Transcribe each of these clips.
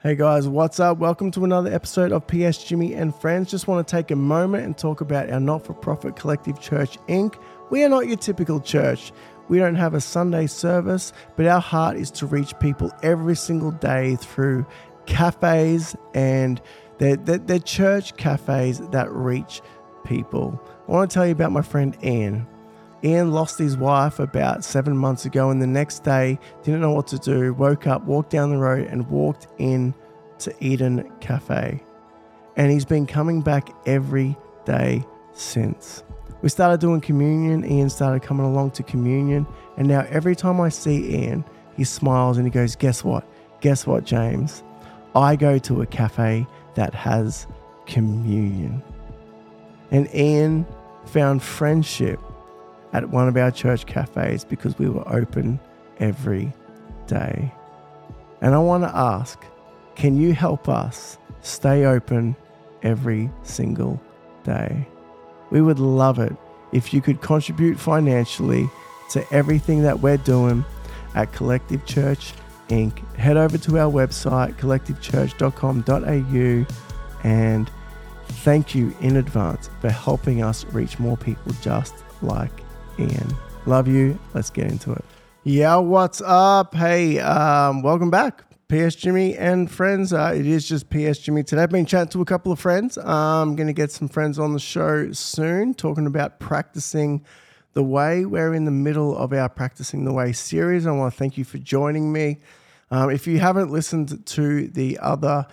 Hey guys, what's up? Welcome to another episode of PS Jimmy and Friends. Just want to take a moment and talk about our not for profit collective church, Inc. We are not your typical church. We don't have a Sunday service, but our heart is to reach people every single day through cafes and they're, they're church cafes that reach people. I want to tell you about my friend Ian. Ian lost his wife about seven months ago, and the next day didn't know what to do. Woke up, walked down the road, and walked in to Eden Cafe. And he's been coming back every day since. We started doing communion. Ian started coming along to communion, and now every time I see Ian, he smiles and he goes, "Guess what? Guess what, James? I go to a cafe that has communion." And Ian found friendship at one of our church cafes because we were open every day. And I want to ask can you help us stay open every single day? We would love it if you could contribute financially to everything that we're doing at Collective Church Inc. Head over to our website, collectivechurch.com.au, and thank you in advance for helping us reach more people just like Ian. Love you. Let's get into it. Yeah, what's up? Hey, um, welcome back. PS Jimmy and friends. Uh, it is just PS Jimmy today. I've been chatting to a couple of friends. I'm going to get some friends on the show soon talking about practicing the way. We're in the middle of our Practicing the Way series. I want to thank you for joining me. Um, if you haven't listened to the other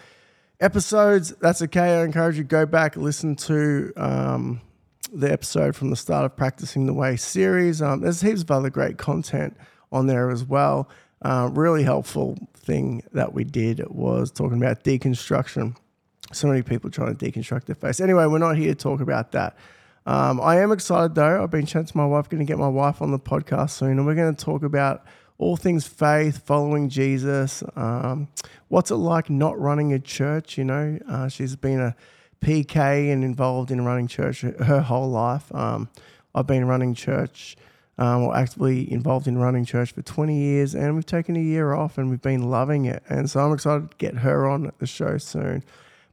episodes, that's okay. I encourage you to go back, listen to um, the episode from the start of Practicing the Way series. Um, there's heaps of other great content on there as well. Uh, really helpful thing that we did was talking about deconstruction. So many people trying to deconstruct their face. Anyway, we're not here to talk about that. Um, I am excited though. I've been chatting to my wife, going to get my wife on the podcast soon, and we're going to talk about all things faith, following Jesus. Um, what's it like not running a church? You know, uh, she's been a PK and involved in running church her whole life. Um, I've been running church um, or actively involved in running church for 20 years, and we've taken a year off and we've been loving it. And so I'm excited to get her on the show soon.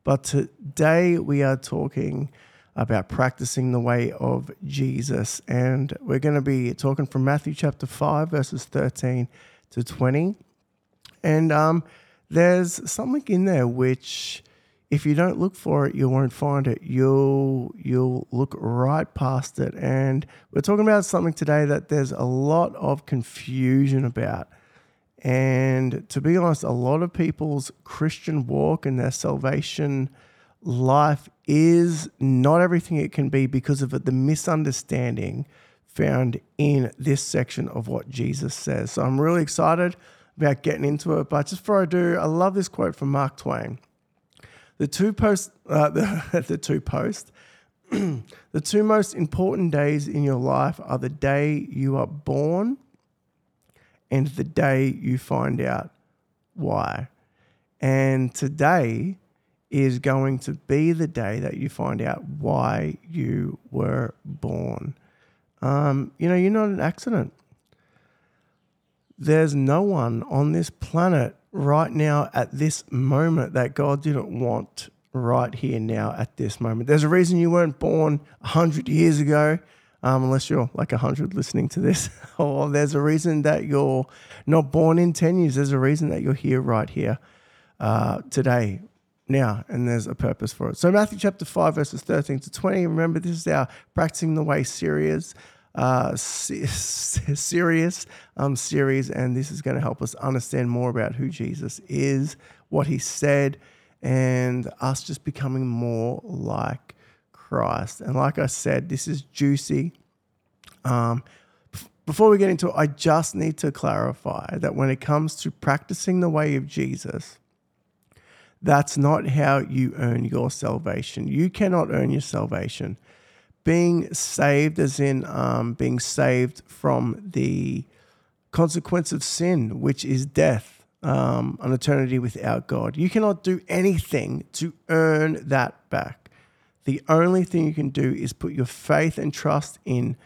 But today we are talking about practicing the way of Jesus, and we're going to be talking from Matthew chapter 5, verses 13 to 20. And um, there's something in there which if you don't look for it, you won't find it. You'll you'll look right past it. And we're talking about something today that there's a lot of confusion about. And to be honest, a lot of people's Christian walk and their salvation life is not everything it can be because of the misunderstanding found in this section of what Jesus says. So I'm really excited about getting into it. But just before I do, I love this quote from Mark Twain. The two post, uh, the, the two post, the two most important days in your life are the day you are born and the day you find out why. And today is going to be the day that you find out why you were born. Um, you know, you're not an accident. There's no one on this planet right now at this moment that God didn't want right here now at this moment. There's a reason you weren't born 100 years ago, um, unless you're like 100 listening to this, or there's a reason that you're not born in 10 years. There's a reason that you're here right here uh, today. Now, and there's a purpose for it. So, Matthew chapter 5, verses 13 to 20. Remember, this is our Practicing the Way series uh, serious um, series, and this is going to help us understand more about who Jesus is, what he said, and us just becoming more like Christ. And like I said, this is juicy. Um, before we get into it, I just need to clarify that when it comes to practicing the way of Jesus, that's not how you earn your salvation. You cannot earn your salvation being saved, as in um, being saved from the consequence of sin, which is death, um, an eternity without God. You cannot do anything to earn that back. The only thing you can do is put your faith and trust in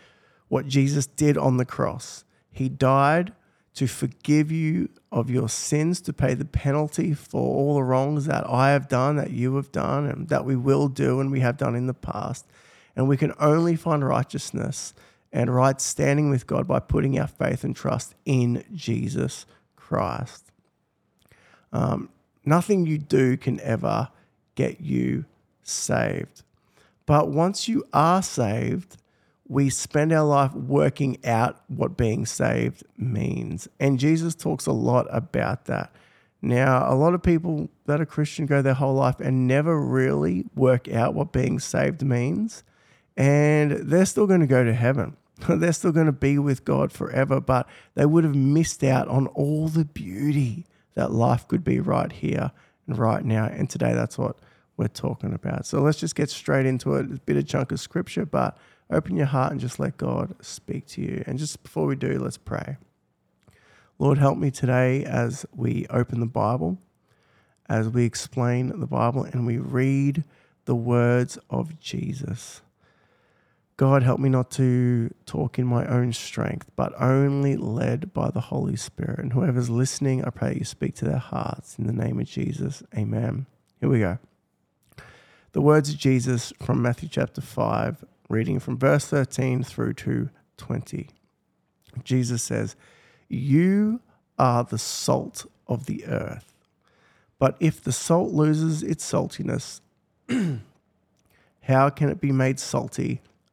what Jesus did on the cross. He died to forgive you of your sins, to pay the penalty for all the wrongs that I have done, that you have done, and that we will do and we have done in the past. And we can only find righteousness and right standing with God by putting our faith and trust in Jesus Christ. Um, nothing you do can ever get you saved. But once you are saved, we spend our life working out what being saved means. And Jesus talks a lot about that. Now, a lot of people that are Christian go their whole life and never really work out what being saved means. And they're still going to go to heaven. they're still going to be with God forever, but they would have missed out on all the beauty that life could be right here and right now. And today, that's what we're talking about. So let's just get straight into it. a bit of chunk of scripture, but open your heart and just let God speak to you. And just before we do, let's pray. Lord, help me today as we open the Bible, as we explain the Bible, and we read the words of Jesus. God, help me not to talk in my own strength, but only led by the Holy Spirit. And whoever's listening, I pray you speak to their hearts. In the name of Jesus, amen. Here we go. The words of Jesus from Matthew chapter 5, reading from verse 13 through to 20. Jesus says, You are the salt of the earth. But if the salt loses its saltiness, how can it be made salty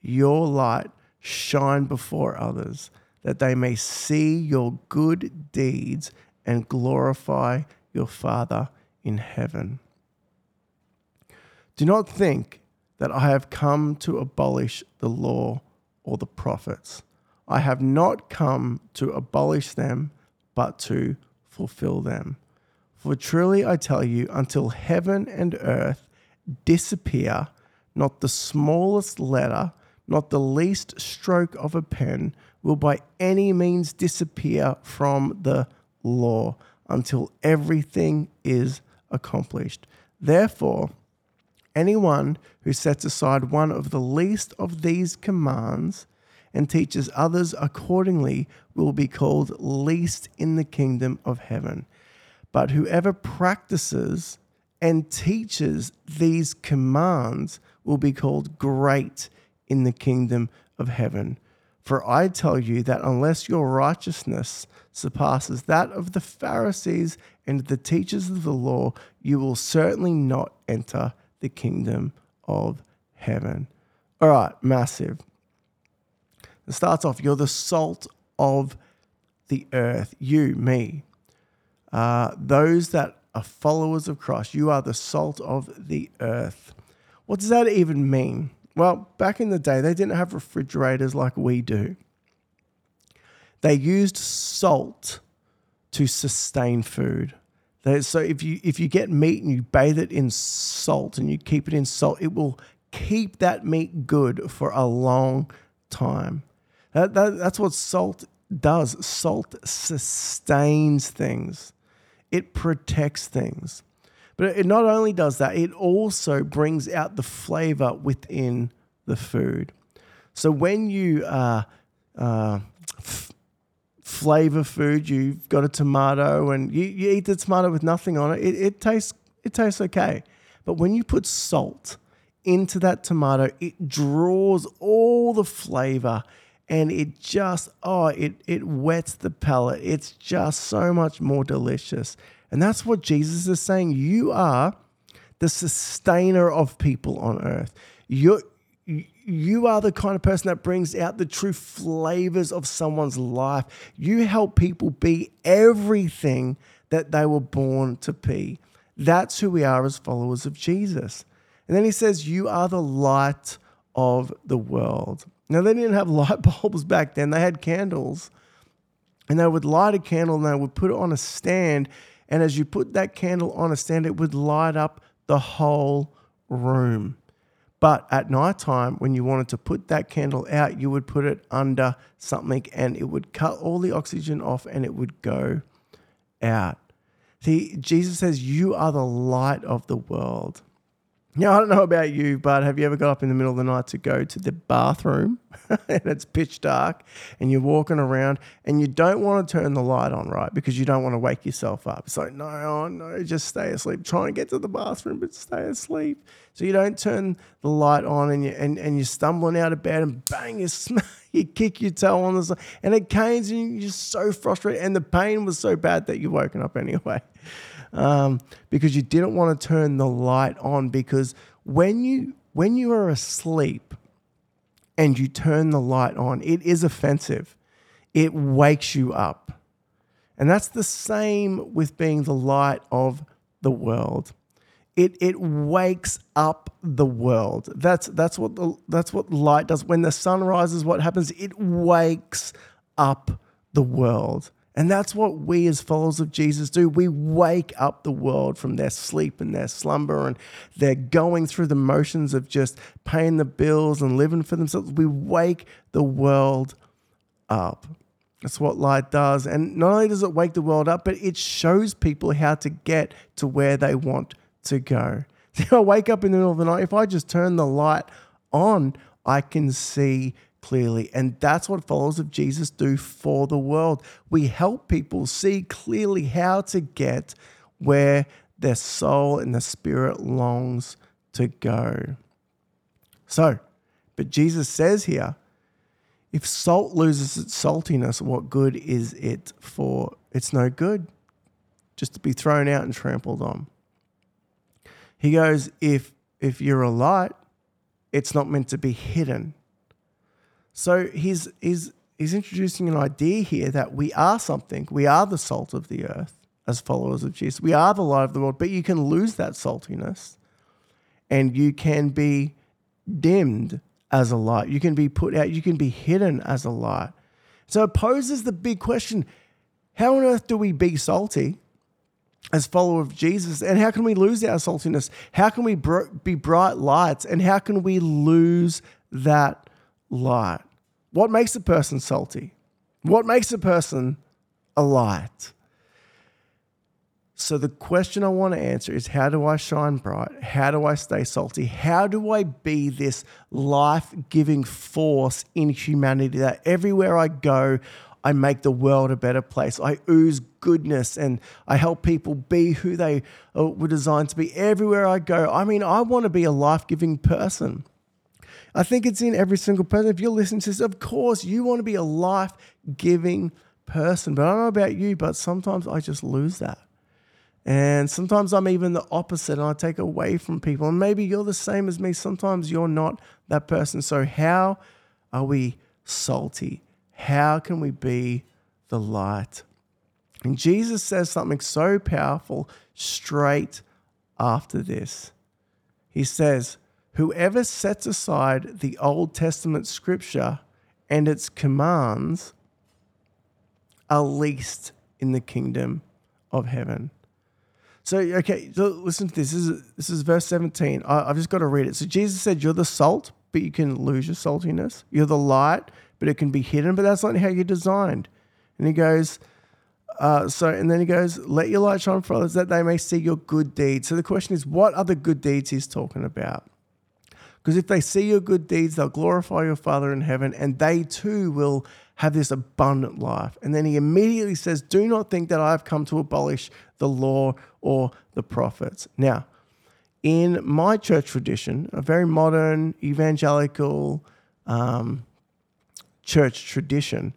your light shine before others, that they may see your good deeds and glorify your Father in heaven. Do not think that I have come to abolish the law or the prophets. I have not come to abolish them, but to fulfill them. For truly I tell you, until heaven and earth disappear, not the smallest letter, not the least stroke of a pen will by any means disappear from the law until everything is accomplished. Therefore, Anyone who sets aside one of the least of these commands and teaches others accordingly will be called least in the kingdom of heaven. But whoever practices and teaches these commands will be called great in the kingdom of heaven. For I tell you that unless your righteousness surpasses that of the Pharisees and the teachers of the law, you will certainly not enter the kingdom of heaven. All right, massive. It starts off, you're the salt of the earth. You, me, uh, those that are followers of Christ, you are the salt of the earth. What does that even mean? Well, back in the day, they didn't have refrigerators like we do. They used salt to sustain food so if you if you get meat and you bathe it in salt and you keep it in salt, it will keep that meat good for a long time. That, that, that's what salt does. Salt sustains things. It protects things. But it not only does that, it also brings out the flavor within the food. So when you uh, uh, flavor food. You've got a tomato and you, you eat the tomato with nothing on it. it. It tastes it tastes okay. But when you put salt into that tomato, it draws all the flavor and it just oh it it whets the palate. It's just so much more delicious. And that's what Jesus is saying. You are the sustainer of people on earth. You're you are the kind of person that brings out the true flavors of someone's life. You help people be everything that they were born to be. That's who we are as followers of Jesus. And then he says, You are the light of the world. Now, they didn't have light bulbs back then, they had candles. And they would light a candle and they would put it on a stand. And as you put that candle on a stand, it would light up the whole room. But at night time, when you wanted to put that candle out, you would put it under something and it would cut all the oxygen off and it would go out. See, Jesus says, You are the light of the world. Now, I don't know about you, but have you ever got up in the middle of the night to go to the bathroom and it's pitch dark and you're walking around and you don't want to turn the light on, right? Because you don't want to wake yourself up. It's like, no, oh, no, just stay asleep. Try and get to the bathroom, but stay asleep. So you don't turn the light on and, you, and, and you're stumbling out of bed and bang, you, sm- you kick your toe on the side and it canes and you're just so frustrated. And the pain was so bad that you're woken up anyway um, because you didn't want to turn the light on because when you when you are asleep and you turn the light on, it is offensive. It wakes you up. And that's the same with being the light of the world. It, it wakes up the world. That's, that's, what the, that's what light does. When the sun rises, what happens? It wakes up the world. And that's what we as followers of Jesus do. We wake up the world from their sleep and their slumber, and they're going through the motions of just paying the bills and living for themselves. We wake the world up. That's what light does. And not only does it wake the world up, but it shows people how to get to where they want to go. I wake up in the middle of the night. If I just turn the light on, I can see clearly. And that's what followers of Jesus do for the world. We help people see clearly how to get where their soul and the spirit longs to go. So, but Jesus says here, if salt loses its saltiness, what good is it for? It's no good, just to be thrown out and trampled on. He goes, if if you're a light, it's not meant to be hidden. So he's, he's, he's introducing an idea here that we are something. We are the salt of the earth as followers of Jesus. We are the light of the world, but you can lose that saltiness and you can be dimmed as a light. You can be put out, you can be hidden as a light. So it poses the big question how on earth do we be salty as followers of Jesus? And how can we lose our saltiness? How can we be bright lights? And how can we lose that light? What makes a person salty? What makes a person a light? So, the question I want to answer is how do I shine bright? How do I stay salty? How do I be this life giving force in humanity that everywhere I go, I make the world a better place? I ooze goodness and I help people be who they uh, were designed to be everywhere I go. I mean, I want to be a life giving person. I think it's in every single person. If you're listening to this, of course, you want to be a life giving person. But I don't know about you, but sometimes I just lose that. And sometimes I'm even the opposite and I take away from people. And maybe you're the same as me. Sometimes you're not that person. So, how are we salty? How can we be the light? And Jesus says something so powerful straight after this. He says, Whoever sets aside the Old Testament scripture and its commands are least in the kingdom of heaven. So, okay, listen to this. This is, this is verse 17. I, have just got to read it. So, Jesus said, You're the salt, but you can lose your saltiness. You're the light, but it can be hidden, but that's not how you're designed. And he goes, uh, so, and then he goes, Let your light shine for others that they may see your good deeds. So, the question is, what are the good deeds he's talking about? Because if they see your good deeds, they'll glorify your Father in heaven, and they too will have this abundant life. And then he immediately says, Do not think that I have come to abolish the law or the prophets. Now, in my church tradition, a very modern evangelical um, church tradition,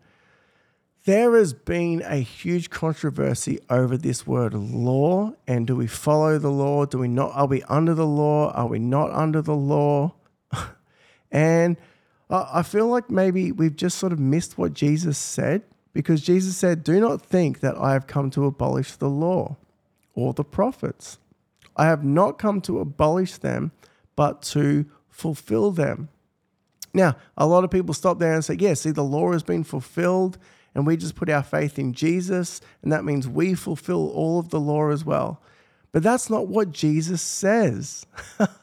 there has been a huge controversy over this word law and do we follow the law do we not are we under the law are we not under the law and I feel like maybe we've just sort of missed what Jesus said because Jesus said, Do not think that I have come to abolish the law or the prophets. I have not come to abolish them, but to fulfill them. Now, a lot of people stop there and say, Yeah, see, the law has been fulfilled and we just put our faith in Jesus, and that means we fulfill all of the law as well. But that's not what Jesus says.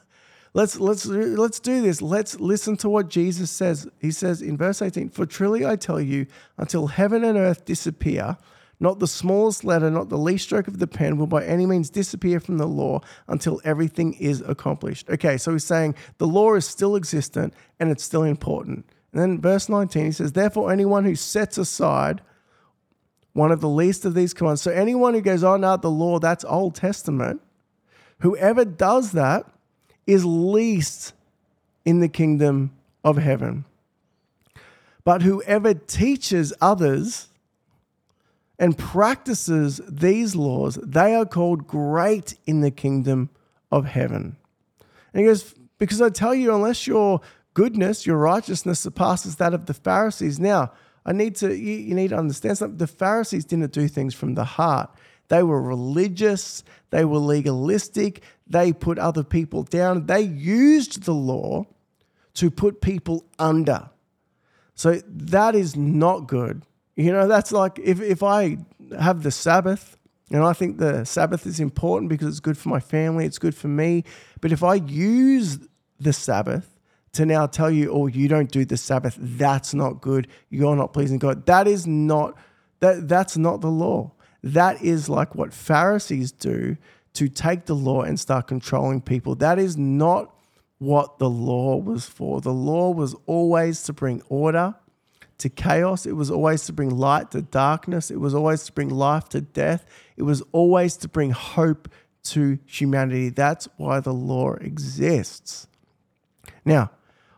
let's let's let's do this. Let's listen to what Jesus says. He says in verse 18, "For truly I tell you, until heaven and earth disappear, not the smallest letter, not the least stroke of the pen will by any means disappear from the law until everything is accomplished. Okay, so he's saying the law is still existent and it's still important. And then verse 19, he says, Therefore, anyone who sets aside one of the least of these commands, so anyone who goes, Oh, no, the law, that's Old Testament, whoever does that is least in the kingdom of heaven. But whoever teaches others, and practices these laws, they are called great in the kingdom of heaven. And he goes, Because I tell you, unless your goodness, your righteousness surpasses that of the Pharisees. Now, I need to you, need to understand something. The Pharisees didn't do things from the heart. They were religious, they were legalistic, they put other people down. They used the law to put people under. So that is not good. You know, that's like if, if I have the Sabbath, and I think the Sabbath is important because it's good for my family, it's good for me. But if I use the Sabbath to now tell you, oh, you don't do the Sabbath, that's not good, you're not pleasing God, that is not that that's not the law. That is like what Pharisees do to take the law and start controlling people. That is not what the law was for. The law was always to bring order to chaos. It was always to bring light to darkness. It was always to bring life to death. It was always to bring hope to humanity. That's why the law exists. Now,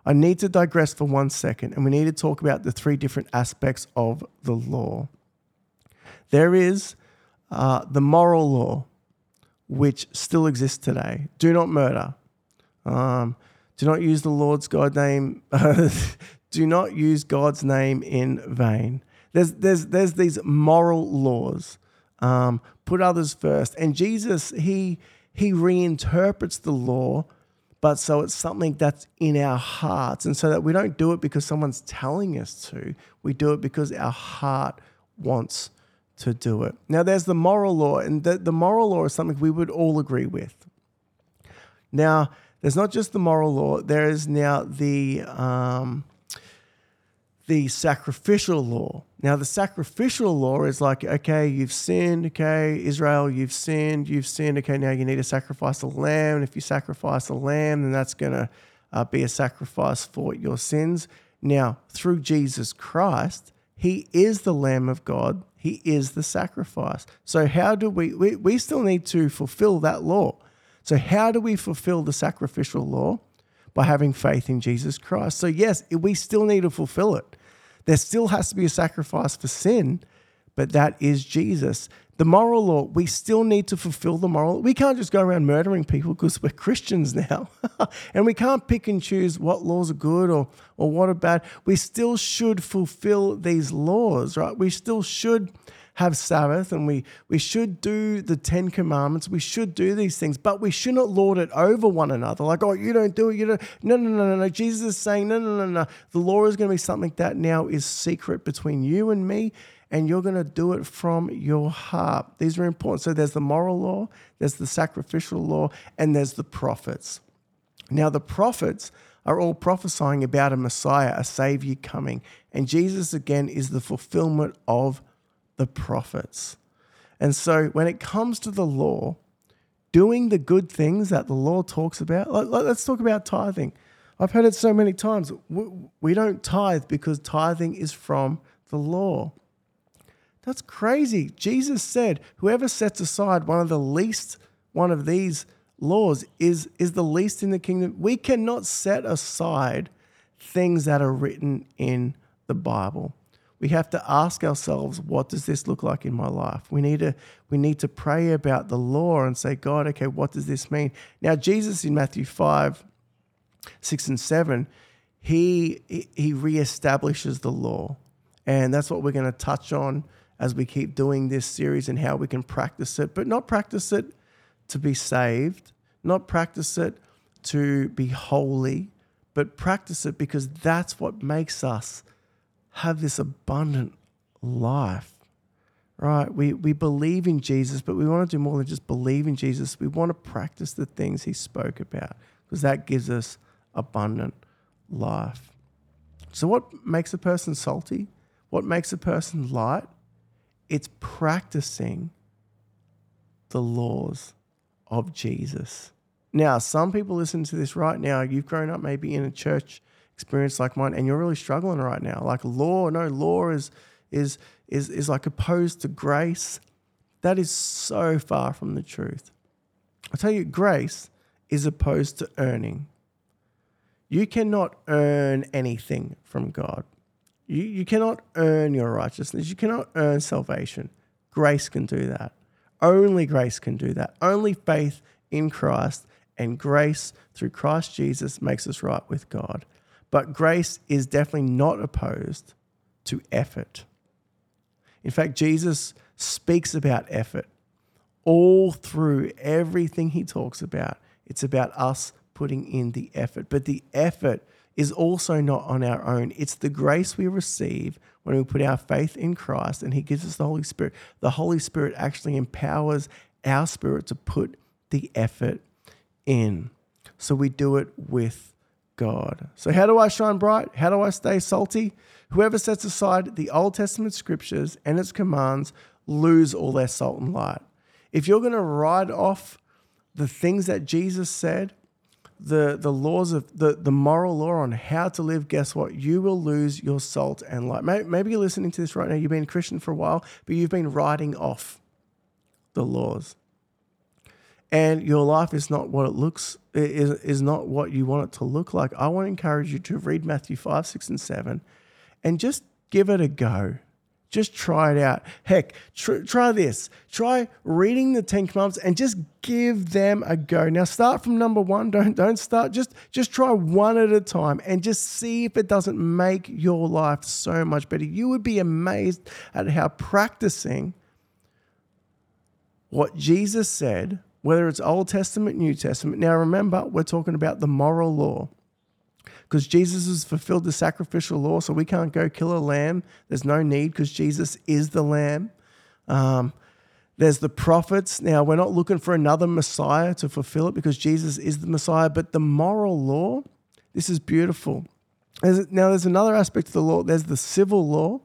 I need to digress for one second and we need to talk about the three different aspects of the law. There is uh, the moral law, which still exists today. Do not murder. Um, do not use the Lord's God name. do not use God's name in vain. There's, there's, there's these moral laws. Um, put others first. And Jesus, he, he reinterprets the law, but so it's something that's in our hearts. And so that we don't do it because someone's telling us to, we do it because our heart wants to do it. Now, there's the moral law, and the, the moral law is something we would all agree with. Now, there's not just the moral law, there is now the. Um, the sacrificial law. Now, the sacrificial law is like, okay, you've sinned, okay, Israel, you've sinned, you've sinned, okay, now you need to sacrifice a lamb. And if you sacrifice a lamb, then that's going to uh, be a sacrifice for your sins. Now, through Jesus Christ, He is the Lamb of God, He is the sacrifice. So, how do we, we, we still need to fulfill that law. So, how do we fulfill the sacrificial law? By having faith in Jesus Christ. So, yes, we still need to fulfill it. There still has to be a sacrifice for sin, but that is Jesus. The moral law, we still need to fulfill the moral. We can't just go around murdering people because we're Christians now. and we can't pick and choose what laws are good or, or what are bad. We still should fulfill these laws, right? We still should have Sabbath and we, we should do the Ten Commandments. We should do these things, but we should not lord it over one another. Like, oh, you don't do it. You don't. No, no, no, no, no. Jesus is saying, no, no, no, no. The law is going to be something that now is secret between you and me, and you're going to do it from your heart. These are important. So there's the moral law, there's the sacrificial law, and there's the prophets. Now, the prophets are all prophesying about a Messiah, a Savior coming. And Jesus, again, is the fulfillment of the prophets. And so when it comes to the law, doing the good things that the law talks about, let's talk about tithing. I've heard it so many times. We don't tithe because tithing is from the law. That's crazy. Jesus said, whoever sets aside one of the least, one of these laws is, is the least in the kingdom. We cannot set aside things that are written in the Bible we have to ask ourselves, what does this look like in my life? We need to we need to pray about the law and say, God, okay, what does this mean? Now, Jesus in Matthew 5, 6 and 7, he he reestablishes the law. And that's what we're going to touch on as we keep doing this series and how we can practice it, but not practice it to be saved, not practice it to be holy, but practice it because that's what makes us have this abundant life. Right? We, we believe in Jesus, but we want to do more than just believe in Jesus. We want to practice the things he spoke about because that gives us abundant life. So, what makes a person salty? What makes a person light? It's practicing the laws of Jesus. Now, some people listen to this right now. You've grown up maybe in a church experience like mine, and you're really struggling right now. Like law, no, law is is is is like opposed to grace. That is so far from the truth. I tell you, grace is opposed to earning. You cannot earn anything from God. You, you cannot earn your righteousness. You cannot earn salvation. Grace can do that. Only grace can do that. Only faith in Christ and grace through Christ Jesus makes us right with God. But grace is definitely not opposed to effort. In fact, Jesus speaks about effort all through everything he talks about. It's about us putting in the effort. But the effort is also not on our own. It's the grace we receive when we put our faith in Christ and He gives us the Holy Spirit. The Holy Spirit actually empowers our spirit to put the effort in. So we do it with God. So, how do I shine bright? How do I stay salty? Whoever sets aside the Old Testament scriptures and its commands lose all their salt and light. If you're going to write off the things that Jesus said, the, the laws of the, the moral law on how to live, guess what? You will lose your salt and light. Maybe you're listening to this right now. You've been a Christian for a while, but you've been writing off the laws. And your life is not what it looks, is, is not what you want it to look like. I want to encourage you to read Matthew 5, 6, and 7 and just give it a go. Just try it out. Heck, tr- try this. Try reading the Ten Commandments and just give them a go. Now, start from number one. Don't don't start. Just just try one at a time and just see if it doesn't make your life so much better. You would be amazed at how practicing what Jesus said, whether it's Old Testament, New Testament. Now, remember, we're talking about the moral law because Jesus has fulfilled the sacrificial law, so we can't go kill a lamb. There's no need because Jesus is the lamb. Um, there's the prophets. Now, we're not looking for another Messiah to fulfill it because Jesus is the Messiah, but the moral law, this is beautiful. There's, now, there's another aspect of the law. There's the civil law.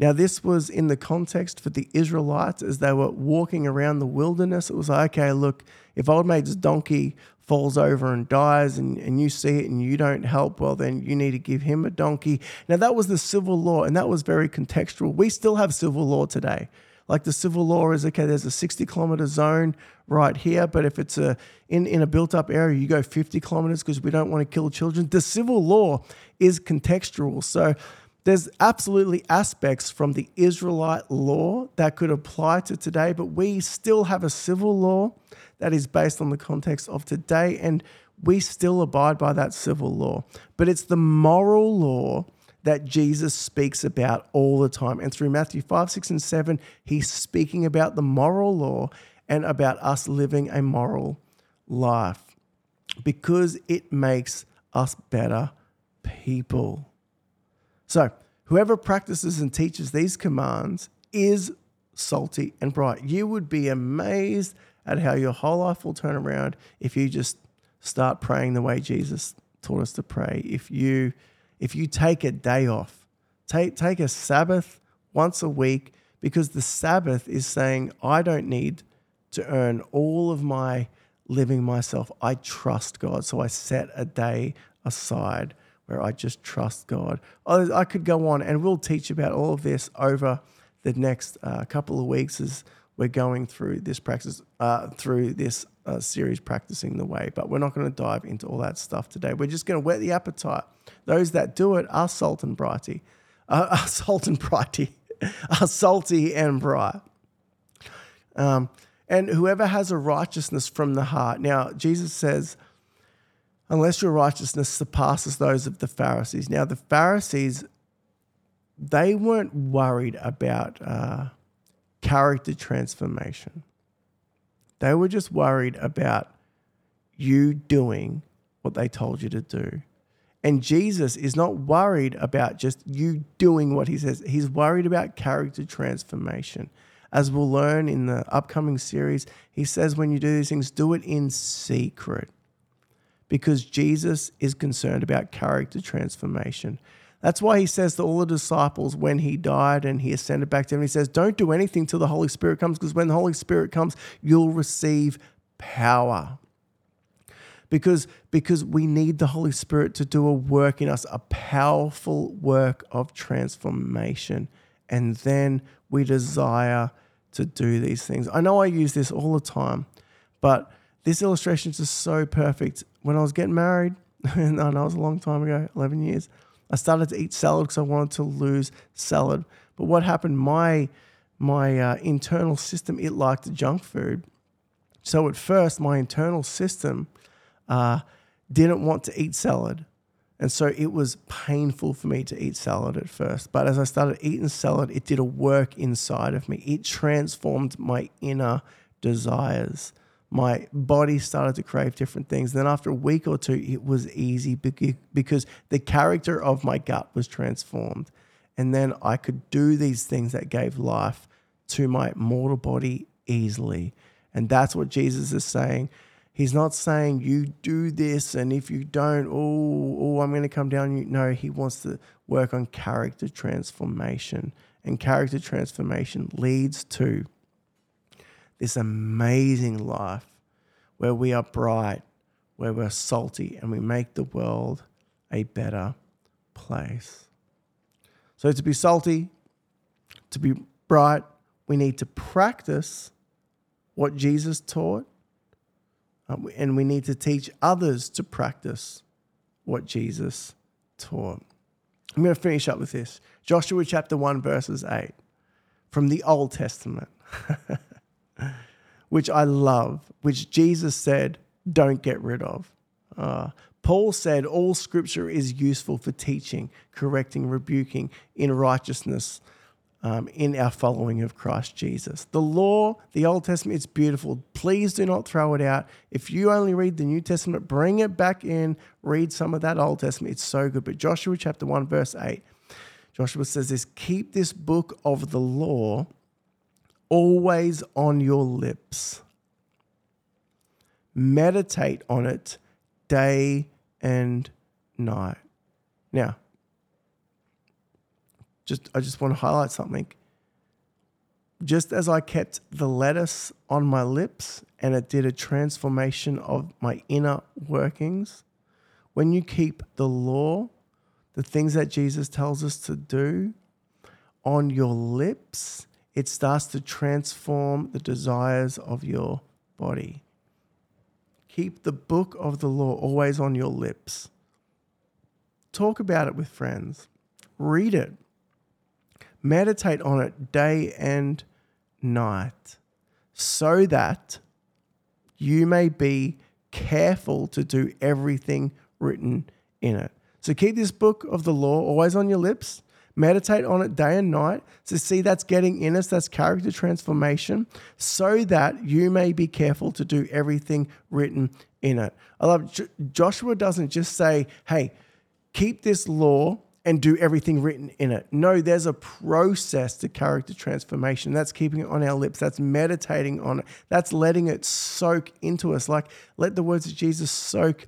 Now, this was in the context for the Israelites as they were walking around the wilderness. It was like, okay, look, if old mate's donkey falls over and dies and, and you see it and you don't help, well, then you need to give him a donkey. Now, that was the civil law and that was very contextual. We still have civil law today. Like the civil law is okay, there's a 60 kilometer zone right here, but if it's a in, in a built up area, you go 50 kilometers because we don't want to kill children. The civil law is contextual. So there's absolutely aspects from the Israelite law that could apply to today, but we still have a civil law that is based on the context of today, and we still abide by that civil law. But it's the moral law that Jesus speaks about all the time. And through Matthew 5, 6, and 7, he's speaking about the moral law and about us living a moral life because it makes us better people. So, whoever practices and teaches these commands is salty and bright. You would be amazed at how your whole life will turn around if you just start praying the way Jesus taught us to pray. If you if you take a day off, take take a Sabbath once a week because the Sabbath is saying I don't need to earn all of my living myself. I trust God. So I set a day aside where I just trust God. I could go on and we'll teach about all of this over the next uh, couple of weeks as we're going through this practice uh, through this uh, series practicing the way. But we're not going to dive into all that stuff today. We're just going to whet the appetite. Those that do it are salt and brighty are salt and brighty are salty and bright. Um, and whoever has a righteousness from the heart. Now jesus says unless your righteousness surpasses those of the pharisees now the pharisees they weren't worried about uh, character transformation. They were just worried about you doing what they told you to do. And Jesus is not worried about just you doing what he says. He's worried about character transformation. As we'll learn in the upcoming series, he says when you do these things, do it in secret because Jesus is concerned about character transformation. That's why he says to all the disciples when he died and he ascended back to heaven, he says, Don't do anything till the Holy Spirit comes, because when the Holy Spirit comes, you'll receive power because because we need the Holy Spirit to do a work in us, a powerful work of transformation, and then we desire to do these things. I know I use this all the time, but this illustration is just so perfect. When I was getting married, and I know it was a long time ago, 11 years, I started to eat salad because I wanted to lose salad. But what happened? My my uh, internal system it liked junk food. So at first, my internal system uh, didn't want to eat salad. And so it was painful for me to eat salad at first. But as I started eating salad, it did a work inside of me. It transformed my inner desires. My body started to crave different things. Then after a week or two, it was easy because the character of my gut was transformed. And then I could do these things that gave life to my mortal body easily. And that's what Jesus is saying He's not saying you do this and if you don't, oh, oh, I'm going to come down. You no, he wants to work on character transformation, and character transformation leads to this amazing life where we are bright, where we're salty, and we make the world a better place. So to be salty, to be bright, we need to practice what Jesus taught um, and we need to teach others to practice what Jesus taught. I'm going to finish up with this Joshua chapter 1, verses 8 from the Old Testament, which I love, which Jesus said, don't get rid of. Uh, Paul said, All scripture is useful for teaching, correcting, rebuking in righteousness um, in our following of Christ Jesus. The law, the Old Testament, it's beautiful. Please do not throw it out. If you only read the New Testament, bring it back in, read some of that Old Testament. It's so good. But Joshua chapter 1, verse 8, Joshua says this Keep this book of the law always on your lips, meditate on it day and night. Now, just I just want to highlight something. Just as I kept the lettuce on my lips and it did a transformation of my inner workings, when you keep the law, the things that Jesus tells us to do on your lips, it starts to transform the desires of your body. Keep the book of the law always on your lips. Talk about it with friends. Read it. Meditate on it day and night so that you may be careful to do everything written in it. So keep this book of the law always on your lips. Meditate on it day and night. To see that's getting in us, that's character transformation, so that you may be careful to do everything written in it. I love Joshua doesn't just say, hey, keep this law and do everything written in it. No, there's a process to character transformation. That's keeping it on our lips. That's meditating on it. That's letting it soak into us. Like, let the words of Jesus soak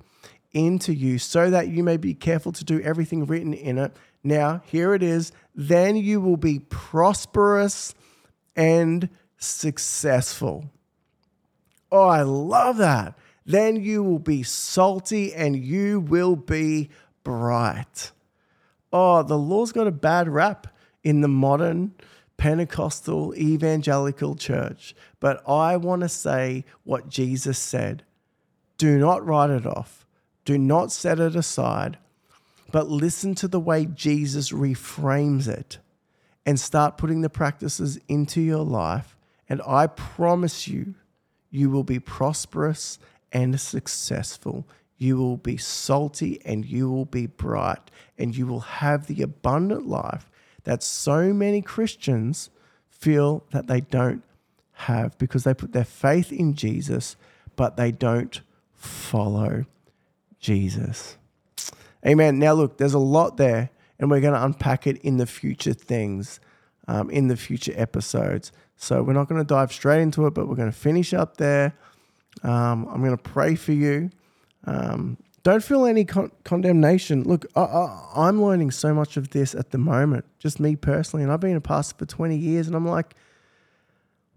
into you so that you may be careful to do everything written in it. Now, here it is. Then you will be prosperous and successful. Oh, I love that. Then you will be salty and you will be bright oh, the law's got a bad rap in the modern Pentecostal evangelical church. But I want to say what Jesus said do not write it off, do not set it aside, but listen to the way Jesus reframes it and start putting the practices into your life. And I promise you, you will be prosperous and successful you will be salty and you will be bright and you will have the abundant life that so many Christians feel that they don't have because they put their faith in Jesus, but they don't follow Jesus. Amen. Now, look, there's a lot there, and we're going to unpack it in the future things, um, in the future episodes. So we're not going to dive straight into it, but we're going to finish up there. Um, I'm going to pray for you. Um, don't feel any con- condemnation. Look, I, am learning so much of this at the moment, just me personally. And I've been a pastor for 20 years, and I'm like,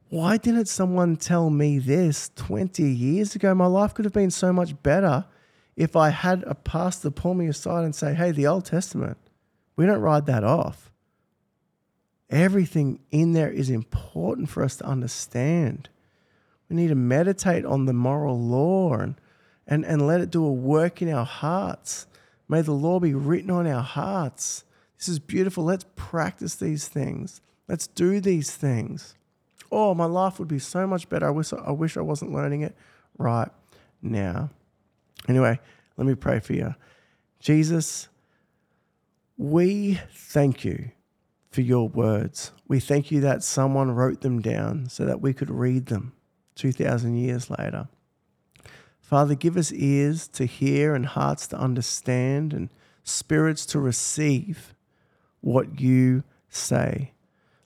why didn't someone tell me this 20 years ago? My life could have been so much better if I had a pastor pull me aside and say, hey, the Old Testament, we don't ride that off. Everything in there is important for us to understand. We need to meditate on the moral law and, and, and let it do a work in our hearts. May the law be written on our hearts. This is beautiful. Let's practice these things. Let's do these things oh, my life would be so much better. I wish I wish I wasn't learning it right now. Anyway, let me pray for you. Jesus, we thank you for your words. We thank you that someone wrote them down so that we could read them 2,000 years later. Father, give us ears to hear and hearts to understand and spirits to receive what you say.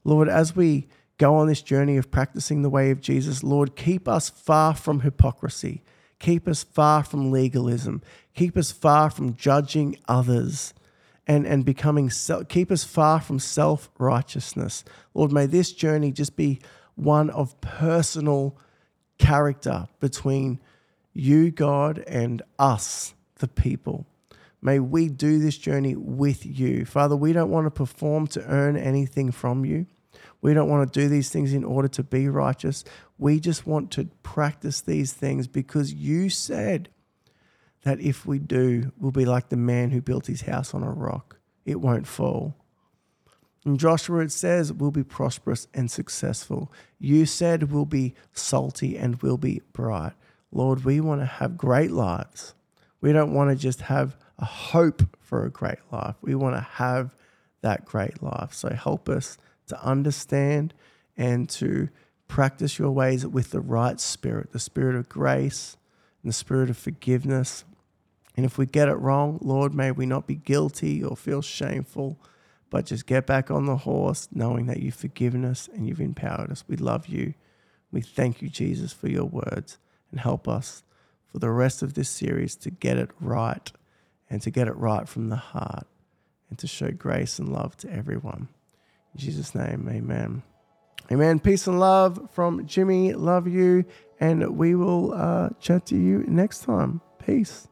Lord, as we go on this journey of practicing the way of Jesus, Lord, keep us far from hypocrisy. Keep us far from legalism. Keep us far from judging others and, and becoming, keep us far from self righteousness. Lord, may this journey just be one of personal character between you, God, and us, the people. May we do this journey with you. Father, we don't want to perform to earn anything from you. We don't want to do these things in order to be righteous. We just want to practice these things because you said that if we do, we'll be like the man who built his house on a rock. It won't fall. In Joshua, it says we'll be prosperous and successful. You said we'll be salty and we'll be bright. Lord, we want to have great lives. We don't want to just have a hope for a great life. We want to have that great life. So help us to understand and to practice your ways with the right spirit, the spirit of grace and the spirit of forgiveness. And if we get it wrong, Lord, may we not be guilty or feel shameful, but just get back on the horse knowing that you've forgiven us and you've empowered us. We love you. We thank you, Jesus, for your words and help us for the rest of this series to get it right and to get it right from the heart and to show grace and love to everyone. In Jesus' name, amen. Amen. Peace and love from Jimmy. Love you. And we will uh, chat to you next time. Peace.